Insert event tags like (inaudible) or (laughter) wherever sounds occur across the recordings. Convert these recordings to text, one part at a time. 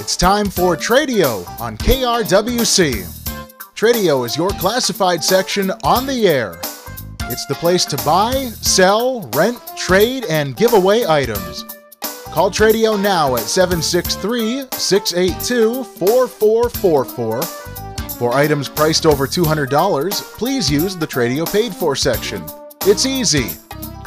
It's time for Tradio on KRWC. Tradio is your classified section on the air. It's the place to buy, sell, rent, trade, and give away items. Call Tradio now at 763 682 4444. For items priced over $200, please use the Tradio Paid For section. It's easy.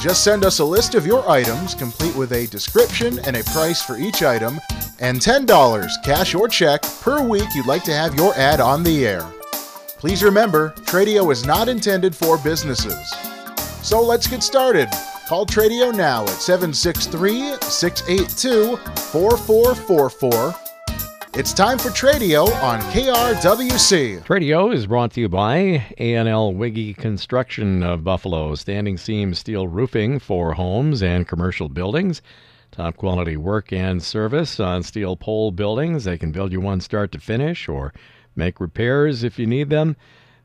Just send us a list of your items, complete with a description and a price for each item, and $10, cash or check, per week you'd like to have your ad on the air. Please remember, Tradio is not intended for businesses. So let's get started. Call Tradio now at 763 682 4444. It's time for Tradio on KRWC. Tradio is brought to you by A&L Wiggy Construction of Buffalo, standing seam steel roofing for homes and commercial buildings. Top quality work and service on steel pole buildings. They can build you one start to finish or make repairs if you need them.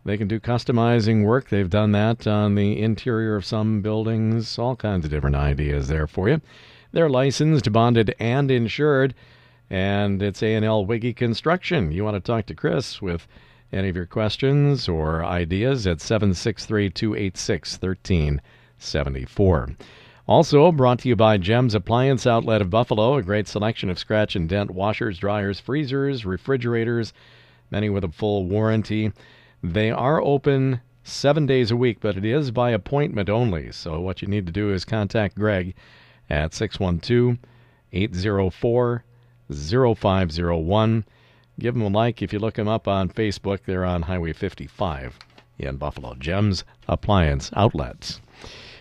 They can do customizing work. They've done that on the interior of some buildings. All kinds of different ideas there for you. They're licensed, bonded, and insured. And it's A&L Wiggy Construction. You want to talk to Chris with any of your questions or ideas at 763 286 1374. Also brought to you by Gems Appliance Outlet of Buffalo, a great selection of scratch and dent washers, dryers, freezers, refrigerators, many with a full warranty. They are open seven days a week, but it is by appointment only. So what you need to do is contact Greg at 612 804 0501. Give them a like if you look them up on Facebook. They're on Highway 55 in Buffalo. Gems Appliance Outlets.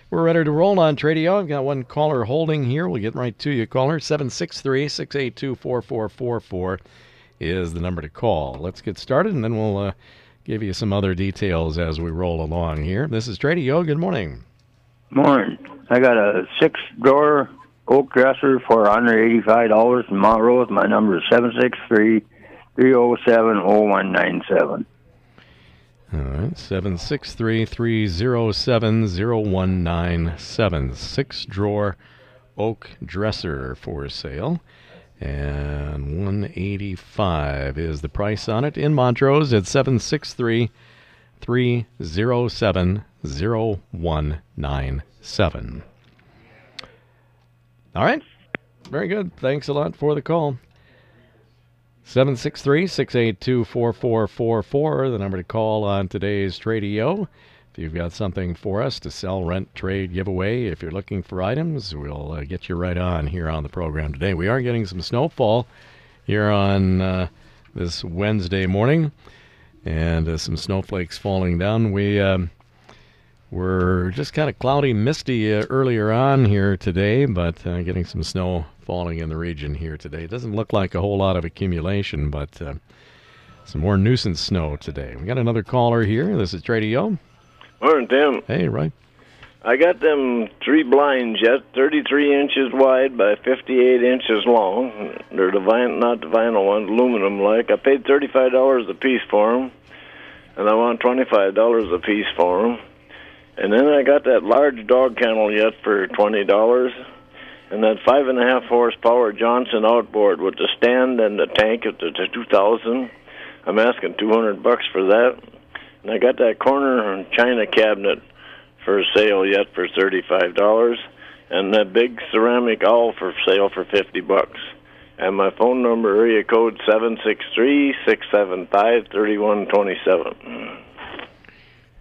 We're ready to roll on Tradio. I've got one caller holding here. We'll get right to you. Caller 763 682 4444 is the number to call. Let's get started and then we'll uh, give you some other details as we roll along here. This is Tradio. Good morning. Morning. I got a six drawer oak dresser for $185 in Montrose. My number is 763 307 0197. All right, 763 307 0197. Six drawer oak dresser for sale. And 185 is the price on it in Montrose at 763 307 0197. All right. Very good. Thanks a lot for the call. 763 682 4444, the number to call on today's Tradio. If you've got something for us to sell, rent, trade, giveaway, if you're looking for items, we'll uh, get you right on here on the program today. We are getting some snowfall here on uh, this Wednesday morning and uh, some snowflakes falling down. We um, were just kind of cloudy, misty uh, earlier on here today, but uh, getting some snow falling in the region here today. It doesn't look like a whole lot of accumulation, but uh, some more nuisance snow today. We got another caller here. This is Tradio. Morning, Tim. Hey, right. I got them three blinds yet, 33 inches wide by 58 inches long. They're the not the vinyl ones, aluminum like. I paid $35 a piece for them, and I want $25 a piece for them. And then I got that large dog kennel yet for $20, and that five and a half horsepower Johnson outboard with the stand and the tank at the, the 2000. I'm asking 200 bucks for that. And I got that corner china cabinet for sale yet for $35 and that big ceramic owl for sale for 50 bucks. And my phone number area code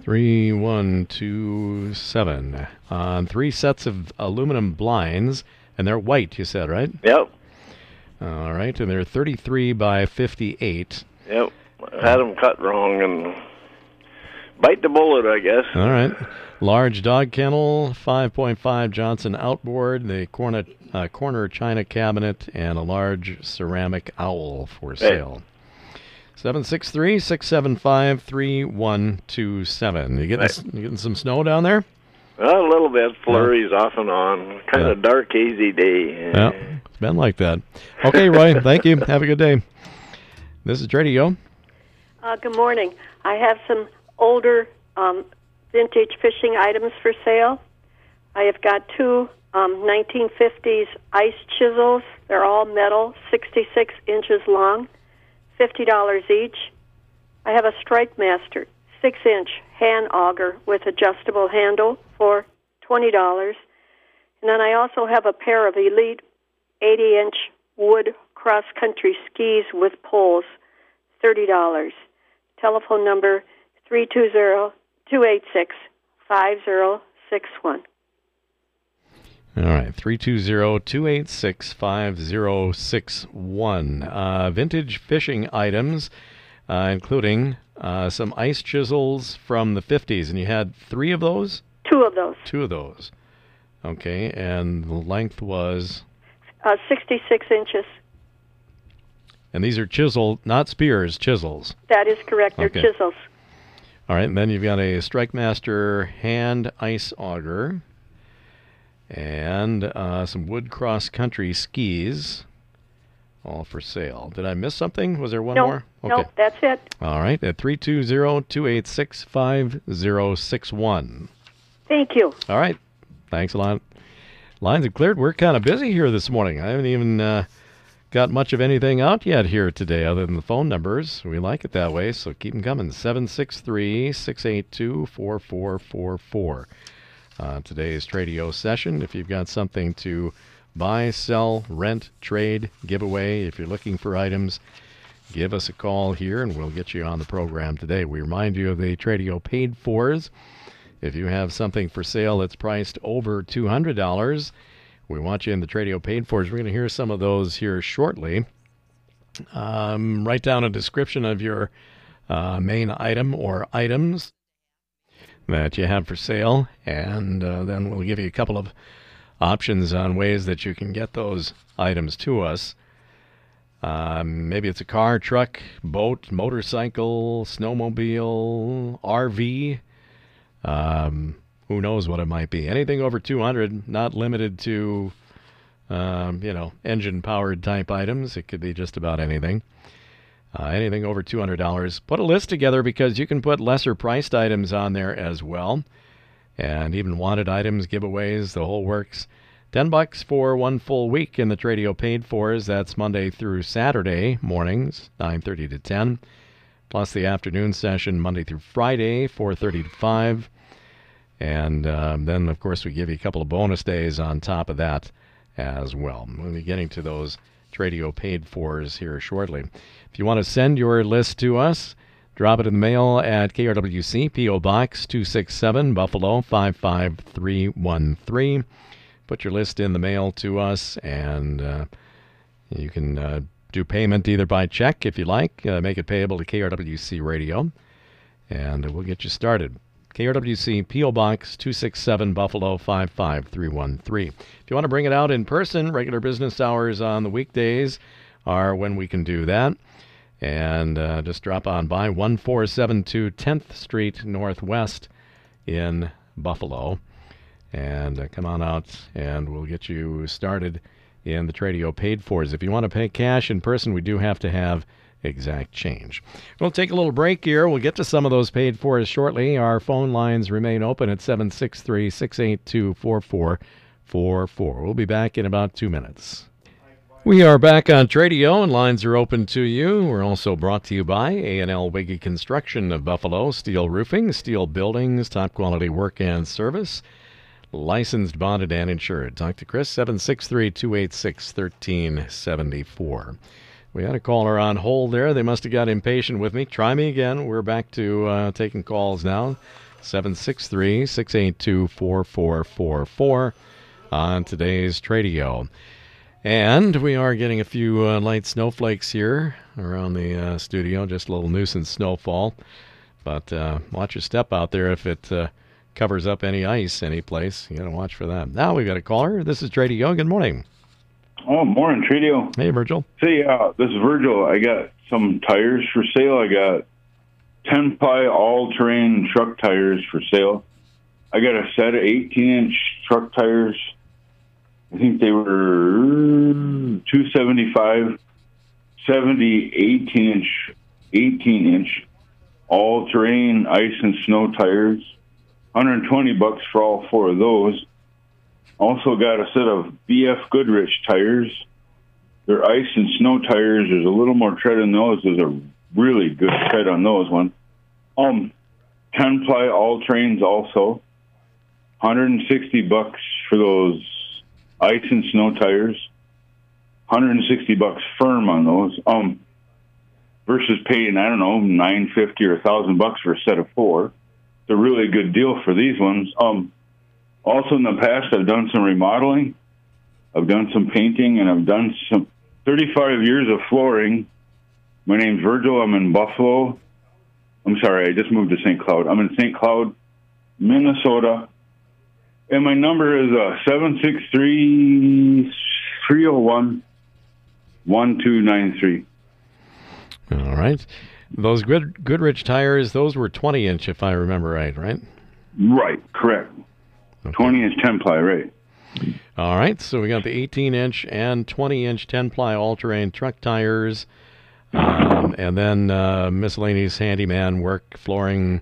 Three, one, two, seven. On three sets of aluminum blinds, and they're white, you said, right? Yep. All right, and they're 33 by 58. Yep. Had them cut wrong and bite the bullet, I guess. All right. Large dog kennel, 5.5 Johnson outboard, the corner, uh, corner china cabinet, and a large ceramic owl for sale. Hey. 763 675 3127. You getting some snow down there? Well, a little bit, flurries yeah. off and on. Kind yeah. of dark, hazy day. Yeah, it's been like that. Okay, Roy, (laughs) thank you. Have a good day. This is Tradio. Uh, good morning. I have some older um, vintage fishing items for sale. I have got two um, 1950s ice chisels. They're all metal, 66 inches long. $50 each. I have a Strike Master 6 inch hand auger with adjustable handle for $20. And then I also have a pair of Elite 80 inch wood cross country skis with poles, $30. Telephone number 320 286 5061. All right, 320-286-5061. Uh, vintage fishing items, uh, including uh, some ice chisels from the 50s. And you had three of those? Two of those. Two of those. Okay, and the length was? Uh, 66 inches. And these are chisel, not spears, chisels. That is correct. They're Okay. chisels. All right, and then you've got a Strike Master hand ice auger and uh, some wood cross country skis, all for sale. Did I miss something? Was there one no, more? no, that's it. All right, at 320-286-5061. Thank you. All right, thanks a lot. Lines have cleared. We're kind of busy here this morning. I haven't even uh, got much of anything out yet here today other than the phone numbers. We like it that way, so keep them coming. 763 682 4444. Uh, Today's Tradio session. If you've got something to buy, sell, rent, trade, give away, if you're looking for items, give us a call here and we'll get you on the program today. We remind you of the Tradio paid fors. If you have something for sale that's priced over $200, we want you in the Tradio paid fors. We're going to hear some of those here shortly. Um, write down a description of your uh, main item or items that you have for sale, and uh, then we'll give you a couple of options on ways that you can get those items to us. Um, maybe it's a car, truck, boat, motorcycle, snowmobile, RV. Um, who knows what it might be? Anything over 200, not limited to, um, you know, engine-powered type items. It could be just about anything. Uh, anything over $200. Put a list together because you can put lesser priced items on there as well. And even wanted items, giveaways, the whole works. 10 bucks for one full week in the Tradio paid for is That's Monday through Saturday mornings, 9:30 to 10. Plus the afternoon session Monday through Friday, 4:30 to 5. And um, then, of course, we give you a couple of bonus days on top of that as well. We'll be getting to those Tradio paid for is here shortly. If you want to send your list to us, drop it in the mail at KRWC, P.O. Box 267, Buffalo 55313. Put your list in the mail to us, and uh, you can uh, do payment either by check if you like, uh, make it payable to KRWC Radio, and we'll get you started. KRWC P.O. Box 267 Buffalo 55313. If you want to bring it out in person, regular business hours on the weekdays are when we can do that. And uh, just drop on by 1472 10th Street Northwest in Buffalo. And uh, come on out and we'll get you started in the Tradio paid fors. If you want to pay cash in person, we do have to have exact change. We'll take a little break here. We'll get to some of those paid for shortly. Our phone lines remain open at 763 682 4444. We'll be back in about two minutes. We are back on Tradio, and lines are open to you. We're also brought to you by A&L Wiggy Construction of Buffalo, steel roofing, steel buildings, top quality work and service. Licensed, bonded, and insured. Talk to Chris, 763 286 1374. We had a caller on hold there. They must have got impatient with me. Try me again. We're back to uh, taking calls now. 763 682 4444 on today's Tradio. And we are getting a few uh, light snowflakes here around the uh, studio, just a little nuisance snowfall. But uh, watch your step out there if it uh, covers up any ice any place. You got to watch for that. Now we've got a caller. This is Tradio. Good morning. Oh, morning, Tradio. Hey, Virgil. Say, uh, this is Virgil. I got some tires for sale. I got 10 ply all terrain truck tires for sale. I got a set of 18 inch truck tires. I think they were 275, 70, 18 inch, 18 inch all terrain ice and snow tires. 120 bucks for all four of those. Also got a set of BF Goodrich tires. They're ice and snow tires. There's a little more tread in those. There's a really good tread on those ones. Um, 10 ply all trains also. 160 bucks for those ice and snow tires. 160 bucks firm on those. Um, versus paying I don't know 950 or 1000 bucks for a set of four. It's a really good deal for these ones. Um, also in the past I've done some remodeling. I've done some painting and I've done some 35 years of flooring. My name's Virgil. I'm in Buffalo. I'm sorry, I just moved to St. Cloud. I'm in St. Cloud, Minnesota. And my number is uh, 763 301 1293. All right. Those Good, Goodrich tires, those were 20 inch, if I remember right, right? Right, correct. Okay. 20 inch 10 ply, right. All right. So we got the 18 inch and 20 inch 10 ply all terrain truck tires. Um, and then uh, miscellaneous handyman work, flooring,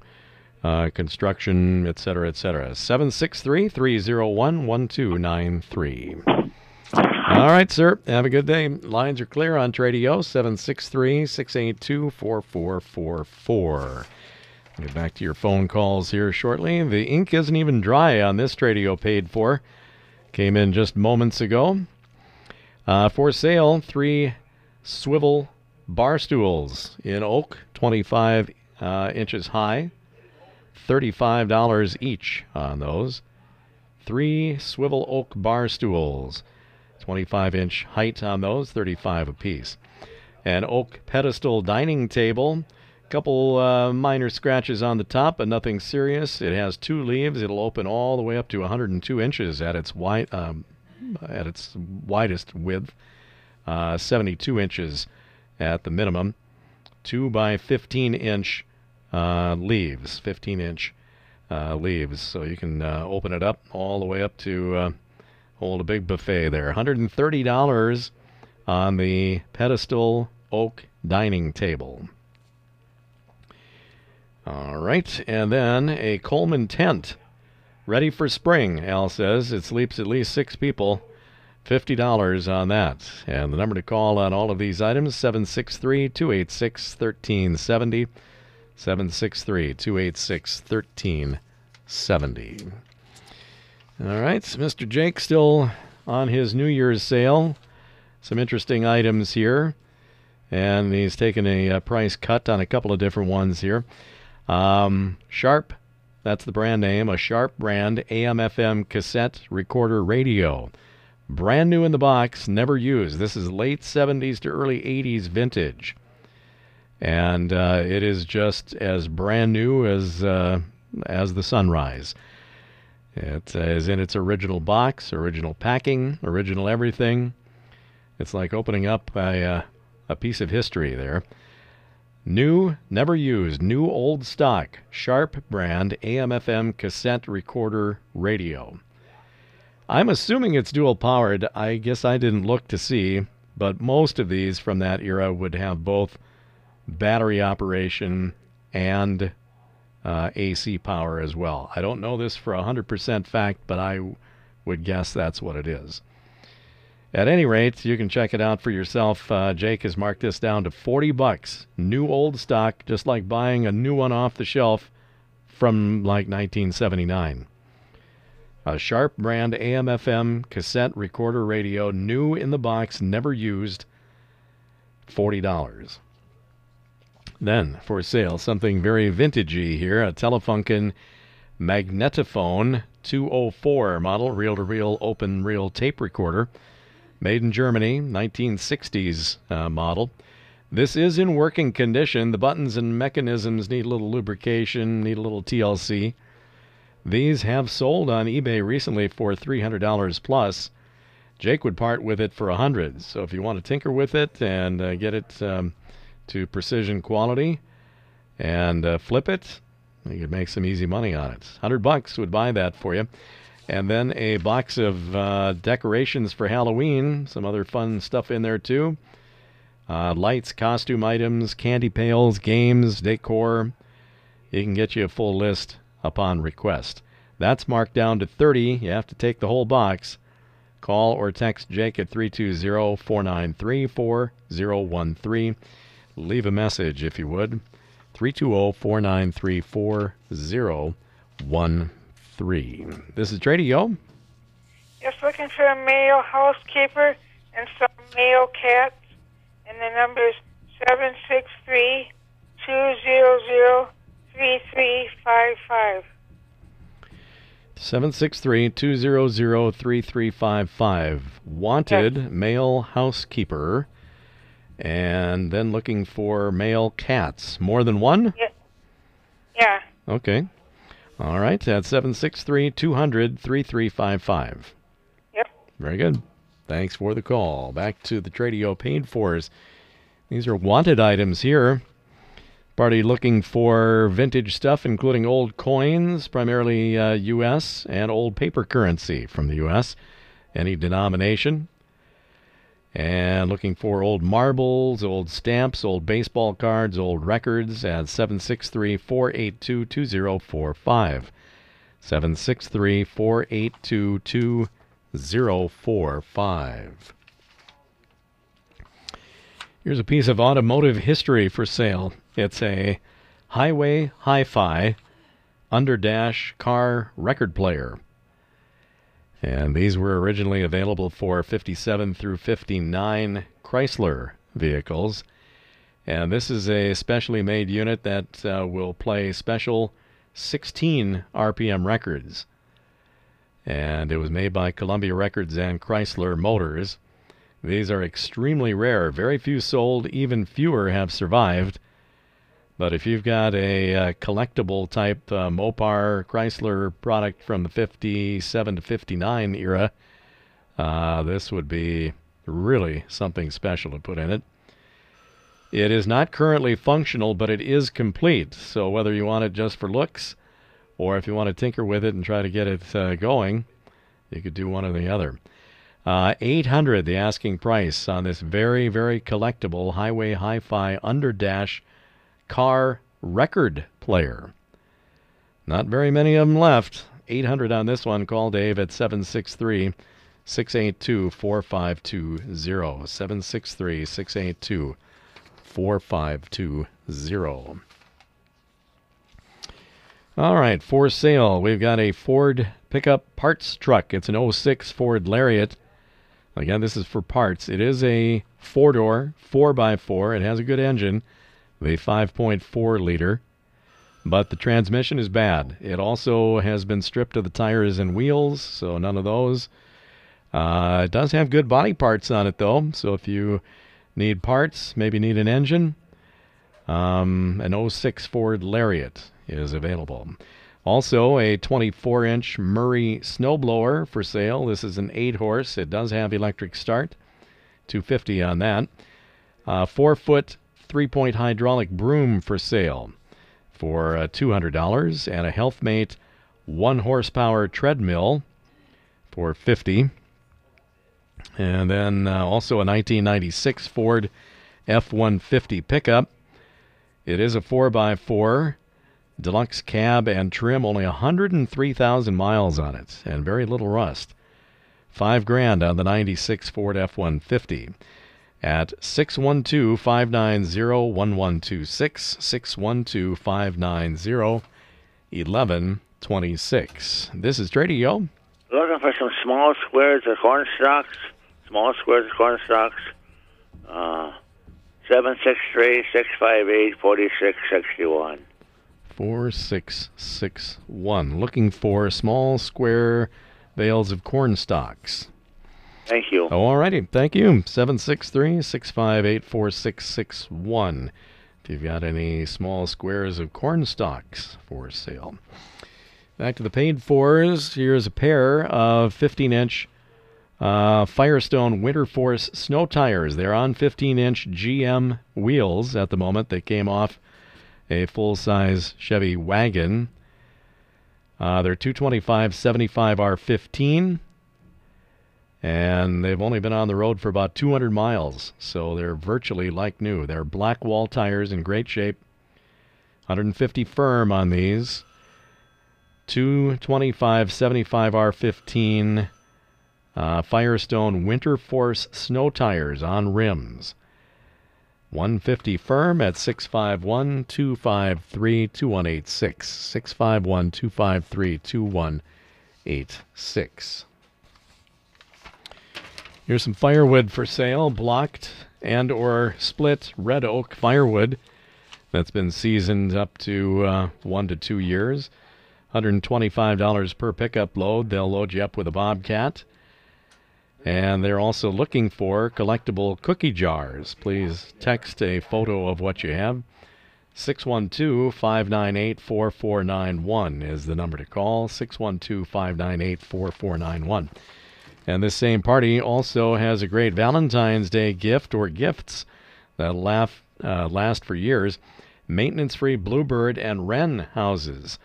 uh, construction, etc., etc. 763 301 1293. All right, sir. Have a good day. Lines are clear on Tradio 763 682 4444. Get back to your phone calls here shortly. The ink isn't even dry on this Tradio paid for. Came in just moments ago. Uh, for sale, three swivel bar stools in oak, 25 uh, inches high, $35 each on those. Three swivel oak bar stools, 25 inch height on those, 35 apiece. An oak pedestal dining table, couple uh, minor scratches on the top, but nothing serious. It has two leaves. It'll open all the way up to 102 inches at its wide, um, at its widest width, uh, 72 inches at the minimum. Two by 15 inch uh, leaves, 15 inch uh, leaves. So you can uh, open it up all the way up to uh, hold a big buffet there. $130 on the pedestal oak dining table. All right, and then a Coleman tent. Ready for spring, Al says. It sleeps at least six people. $50 on that. And the number to call on all of these items 763 286 1370. 763 286 1370. All right, Mr. Jake still on his New Year's sale. Some interesting items here. And he's taken a, a price cut on a couple of different ones here. Um, Sharp, that's the brand name, a Sharp brand AM FM cassette recorder radio. Brand new in the box, never used. This is late 70s to early 80s vintage. And uh, it is just as brand new as, uh, as the sunrise. it It is in its original box, original packing, original everything. It's like opening up a, uh, a piece of history there. New, never used, new old stock, Sharp brand AM FM cassette recorder radio. I'm assuming it's dual powered. I guess I didn't look to see, but most of these from that era would have both battery operation and uh, AC power as well. I don't know this for 100% fact, but I would guess that's what it is. At any rate, you can check it out for yourself. Uh, Jake has marked this down to 40 bucks. New old stock, just like buying a new one off the shelf from like 1979. A Sharp brand AM FM cassette recorder radio, new in the box, never used, $40. Then, for sale, something very vintagey here a Telefunken Magnetophone 204 model, reel to reel open reel tape recorder. Made in Germany, 1960s uh, model. This is in working condition. The buttons and mechanisms need a little lubrication, need a little TLC. These have sold on eBay recently for $300 plus. Jake would part with it for 100 So if you want to tinker with it and uh, get it um, to precision quality and uh, flip it, you could make some easy money on it. 100 bucks would buy that for you. And then a box of uh, decorations for Halloween, some other fun stuff in there too. Uh, lights, costume items, candy pails, games, decor. You can get you a full list upon request. That's marked down to 30. You have to take the whole box. Call or text Jake at 320 493 4013. Leave a message if you would. 320 493 4013. This is Tradio. Just looking for a male housekeeper and some male cats. And the number is 763 200 3355. 763 200 3355. Wanted Yes. male housekeeper. And then looking for male cats. More than one? yeah, Yeah. Okay. All right. at 763 200 3355. Yep. Very good. Thanks for the call. Back to the Tradio paid fors. These are wanted items here. Party looking for vintage stuff, including old coins, primarily uh, U.S., and old paper currency from the U.S., any denomination. And looking for old marbles, old stamps, old baseball cards, old records at 763 482 2045. 763 482 2045. Here's a piece of automotive history for sale. It's a Highway Hi Fi Underdash car record player. And these were originally available for 57 through 59 Chrysler vehicles. And this is a specially made unit that uh, will play special 16 RPM records. And it was made by Columbia Records and Chrysler Motors. These are extremely rare. Very few sold, even fewer have survived. But if you've got a uh, collectible type uh, Mopar Chrysler product from the 57 to 59 era, uh, this would be really something special to put in it. It is not currently functional, but it is complete. So whether you want it just for looks, or if you want to tinker with it and try to get it uh, going, you could do one or the other. Uh, 800 the asking price on this very, very collectible Highway Hi-Fi Underdash car record player. Not very many of them left. 800 on this one. Call Dave at 763 682 4520. 763 682 4520. All right, for sale, we've got a Ford pickup parts truck. It's an 06 Ford Lariat. Again, this is for parts. It is a four door, 4x4. It has a good engine, the 5.4 liter, but the transmission is bad. It also has been stripped of the tires and wheels, so none of those. Uh, it does have good body parts on it, though, so if you need parts, maybe need an engine, um, an 06 Ford Lariat is available. Also, a 24 inch Murray snowblower for sale. This is an 8 horse. It does have electric start, 250 on that. Uh, 4 foot, 3 point hydraulic broom for sale for uh, $200. And a Healthmate 1 horsepower treadmill for 50 And then uh, also a 1996 Ford F 150 pickup. It is a 4x4 deluxe cab and trim, only 103,000 miles on it, and very little rust. Five grand on the 96 Ford F 150 at 612 590 1126. 612 590 1126. This is Tradio. Looking for some small squares of corn stalks. Small squares of corn stalks. Uh, 763 658 4661. 4661. Looking for small square bales of corn stalks. Thank you. Oh, all righty. Thank you. 763 658 4661. If you've got any small squares of corn stalks for sale. Back to the paid fours. Here's a pair of 15 inch uh, Firestone Winter Force snow tires. They're on 15 inch GM wheels at the moment. They came off a full size Chevy wagon. Uh, they're 225 75 R15 and they've only been on the road for about 200 miles, so they're virtually like new. They're black wall tires in great shape, 150 firm on these. 225 75 R15 uh, Firestone Winter Force snow tires on rims. 150 firm at 651 253 2186. 651 253 2186. Here's some firewood for sale, blocked and or split red oak firewood that's been seasoned up to uh, one to two years. $125 per pickup load. They'll load you up with a Bobcat. And they're also looking for collectible cookie jars. Please text a photo of what you have. 612 598 4491 is the number to call. 612 598 4491. And this same party also has a great Valentine's Day gift or gifts that laugh, uh, last for years maintenance free bluebird and wren houses.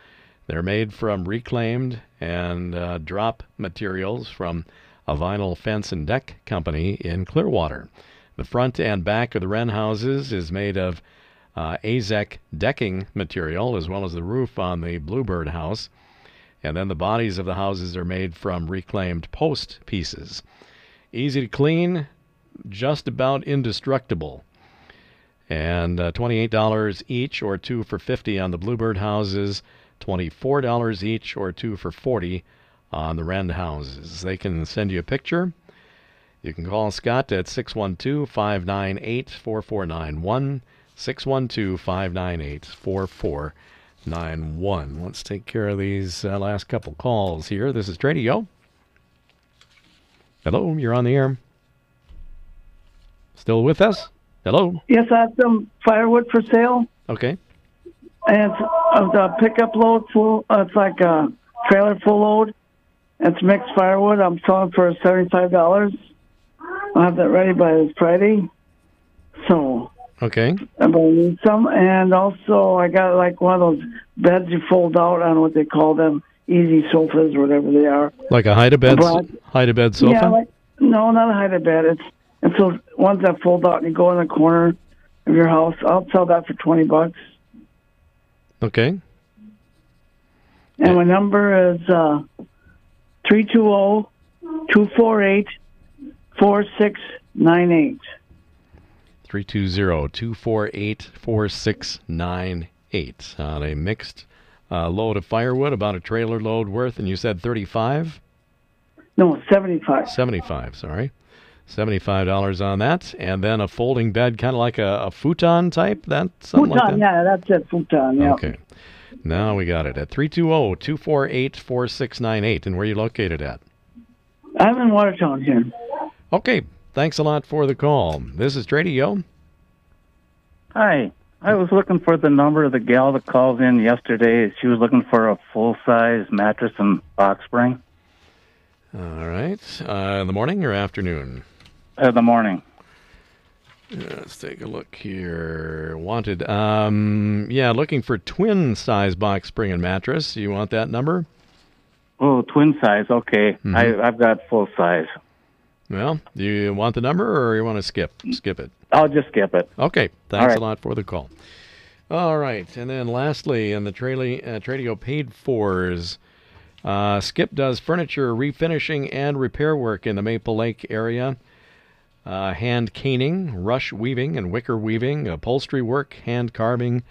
They're made from reclaimed and uh, drop materials from a vinyl fence and deck company in Clearwater. The front and back of the wren houses is made of uh, Azek decking material, as well as the roof on the Bluebird house. And then the bodies of the houses are made from reclaimed post pieces. Easy to clean, just about indestructible. And uh, $28 each or two for 50 on the Bluebird houses, $24 each or two for 40 on the Wren houses. They can send you a picture. You can call Scott at 612 598 4491. 612 598 4491. Let's take care of these uh, last couple calls here. This is Tradio. Hello, you're on the air. Still with us? Hello? Yes, I have some firewood for sale. Okay. And it's of the pickup load full. Uh, it's like a trailer full load. It's mixed firewood. I'm selling for seventy-five dollars. I'll have that ready by Friday. So Okay. Need some, and also I got like one of those beds you fold out on what they call them, easy sofas or whatever they are. Like a hide a bed, hide a bed sofa. Yeah, like no, not a hide a bed. It's it's those ones that fold out and you go in the corner of your house. I'll sell that for twenty bucks. okay. And my number is uh, 320-248-4698. 320-248-4698 on a mixed uh, load of firewood, about a trailer load worth, and you said 35? No, 75. 75, sorry. $75 on that, and then a folding bed, kind of like a, a futon type, that something like Futon, that? yeah, that's it, futon, yeah. Okay. Now we got it at oh, 320-248-4698. And where are you located at? I'm in Watertown here. Okay. Thanks a lot for the call. This is Tradio. Hi. I was looking for the number of the gal that called in yesterday. She was looking for a full size mattress and box spring. All right. Uh, in the morning or afternoon? Uh, the morning. Let's take a look here. Wanted. Um, yeah, looking for twin size box spring and mattress. You want that number? Oh, twin size. Okay. Mhm. I, I've got full size. Well, do you want the number or you want to skip skip it? I'll just skip it. Okay. Thanks right. a lot for the call. All right, and then lastly, in the Tradio, uh, Tradio paid fors, uh, Skip does furniture refinishing and repair work in the Maple Lake area. Uh, hand caning, rush weaving and wicker weaving, upholstery work, hand carving,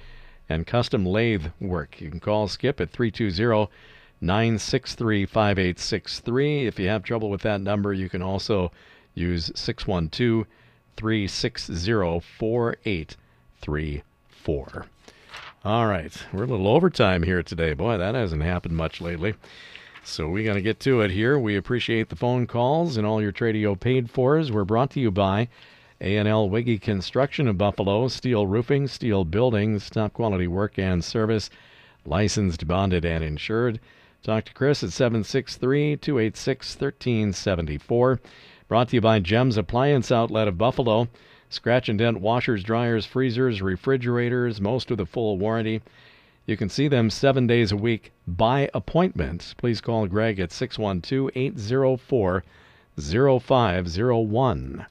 and custom lathe work. You can call Skip at 320 963 5863. If you have trouble with that number, you can also use 612 360 4834. All right, we're a little overtime here today. Boy, that hasn't happened much lately. So we got to get to it here. We appreciate the phone calls and all your Tradio paid fors. We're brought to you by A&L Wiggy Construction of Buffalo, steel roofing, steel buildings, top quality work and service, licensed, bonded, and insured. Talk to Chris at 763-286-1374. Brought to you by Gems Appliance Outlet of Buffalo. Scratch and dent washers, dryers, freezers, refrigerators, most with a full warranty. You can see them seven days a week by appointment. Please call Greg at 612 804 0501.